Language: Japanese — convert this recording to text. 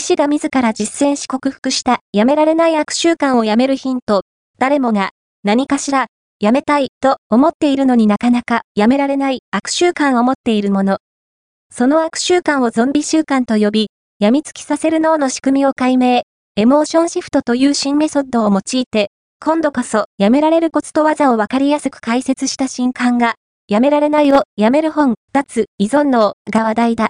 師が自ら実践し克服したやめられない悪習慣をやめるヒント。誰もが何かしらやめたいと思っているのになかなかやめられない悪習慣を持っているもの。その悪習慣をゾンビ習慣と呼び、病みつきさせる脳の仕組みを解明、エモーションシフトという新メソッドを用いて、今度こそやめられるコツと技をわかりやすく解説した新刊が、やめられないをやめる本、脱依存脳が話題だ。